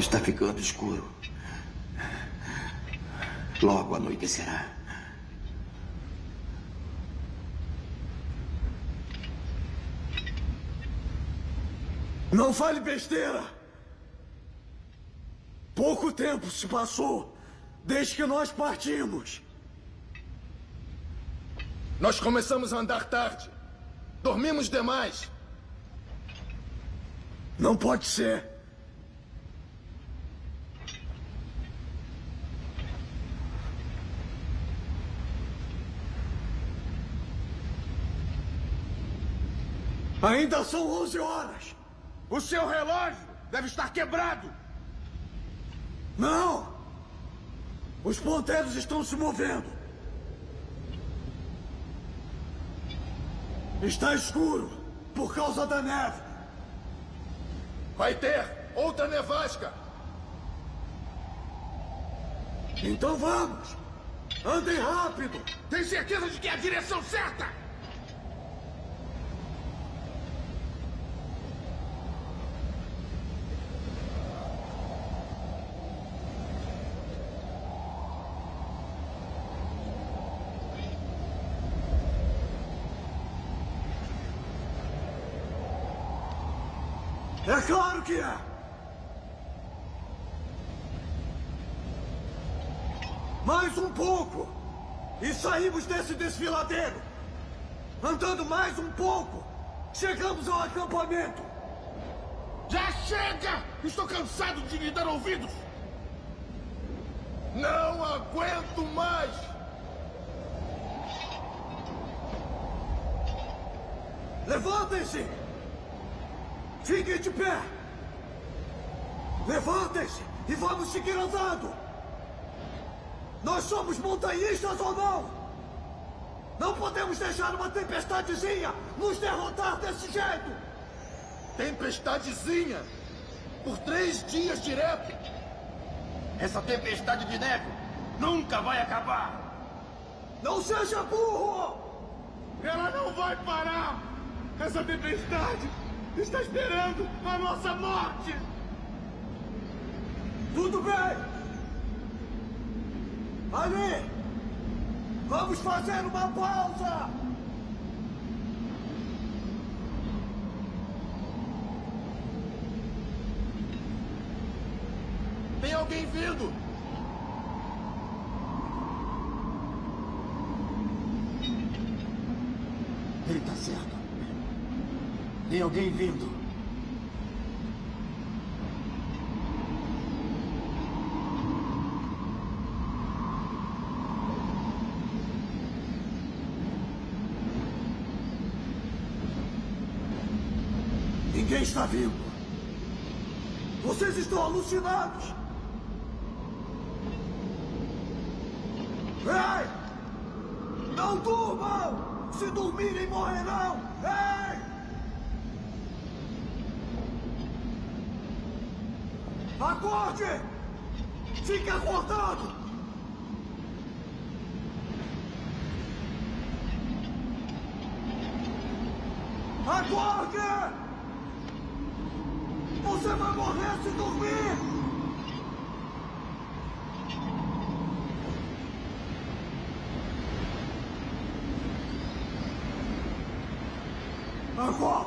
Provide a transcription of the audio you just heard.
Está ficando escuro. Logo anoitecerá. Não fale besteira! Pouco tempo se passou desde que nós partimos. Nós começamos a andar tarde. Dormimos demais. Não pode ser. Ainda são 11 horas. O seu relógio deve estar quebrado. Não! Os ponteiros estão se movendo. Está escuro por causa da neve. Vai ter outra nevasca. Então vamos! Andem rápido! Tem certeza de que é a direção certa? É claro que é! Mais um pouco! E saímos desse desfiladeiro! Andando mais um pouco! Chegamos ao acampamento! Já chega! Estou cansado de lhe dar ouvidos! Não aguento mais! Levantem-se! Fiquem de pé! Levantem-se e vamos seguir andando! Nós somos montanhistas ou não? Não podemos deixar uma tempestadezinha nos derrotar desse jeito! Tempestadezinha! Por três dias direto! Essa tempestade de neve nunca vai acabar! Não seja burro! Ela não vai parar! Essa tempestade está esperando a nossa morte! Tudo bem! Ali! Vamos fazer uma pausa! Tem alguém vindo! Ele está certo. Tem alguém vindo. Ninguém está vindo. Vocês estão alucinados. Ei! Não durmam! Se dormirem, morrerão! Ei! Acorde! Fique acordado! Acorde! Você vai morrer se dormir! Agora!